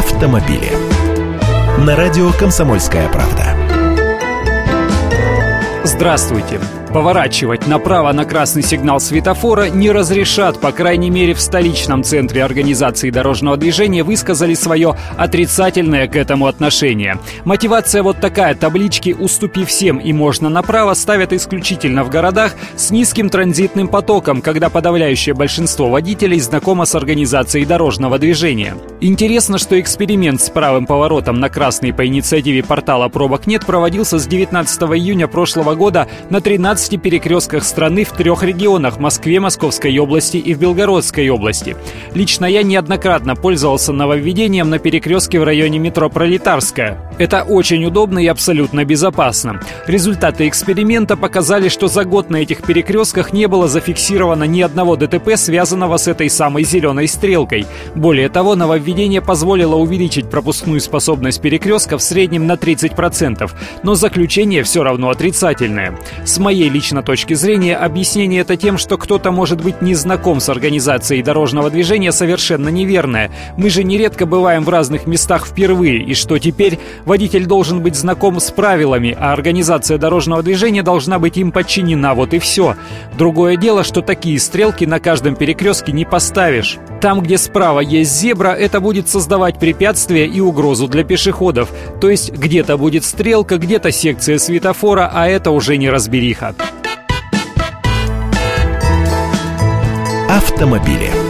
автомобили. На радио «Комсомольская правда». Здравствуйте. Поворачивать направо на красный сигнал светофора не разрешат, по крайней мере в столичном центре организации дорожного движения высказали свое отрицательное к этому отношение. Мотивация вот такая, таблички «Уступи всем и можно направо» ставят исключительно в городах с низким транзитным потоком, когда подавляющее большинство водителей знакомо с организацией дорожного движения. Интересно, что эксперимент с правым поворотом на красный по инициативе портала «Пробок нет» проводился с 19 июня прошлого года на 13 15 перекрестках страны в трех регионах – Москве, Московской области и в Белгородской области. Лично я неоднократно пользовался нововведением на перекрестке в районе метро Пролетарская. Это очень удобно и абсолютно безопасно. Результаты эксперимента показали, что за год на этих перекрестках не было зафиксировано ни одного ДТП, связанного с этой самой зеленой стрелкой. Более того, нововведение позволило увеличить пропускную способность перекрестка в среднем на 30%, но заключение все равно отрицательное. С моей лично точки зрения, объяснение это тем, что кто-то может быть не знаком с организацией дорожного движения, совершенно неверное. Мы же нередко бываем в разных местах впервые, и что теперь водитель должен быть знаком с правилами, а организация дорожного движения должна быть им подчинена, вот и все. Другое дело, что такие стрелки на каждом перекрестке не поставишь. Там, где справа есть зебра, это будет создавать препятствия и угрозу для пешеходов. То есть где-то будет стрелка, где-то секция светофора, а это уже не разбериха. Автомобили.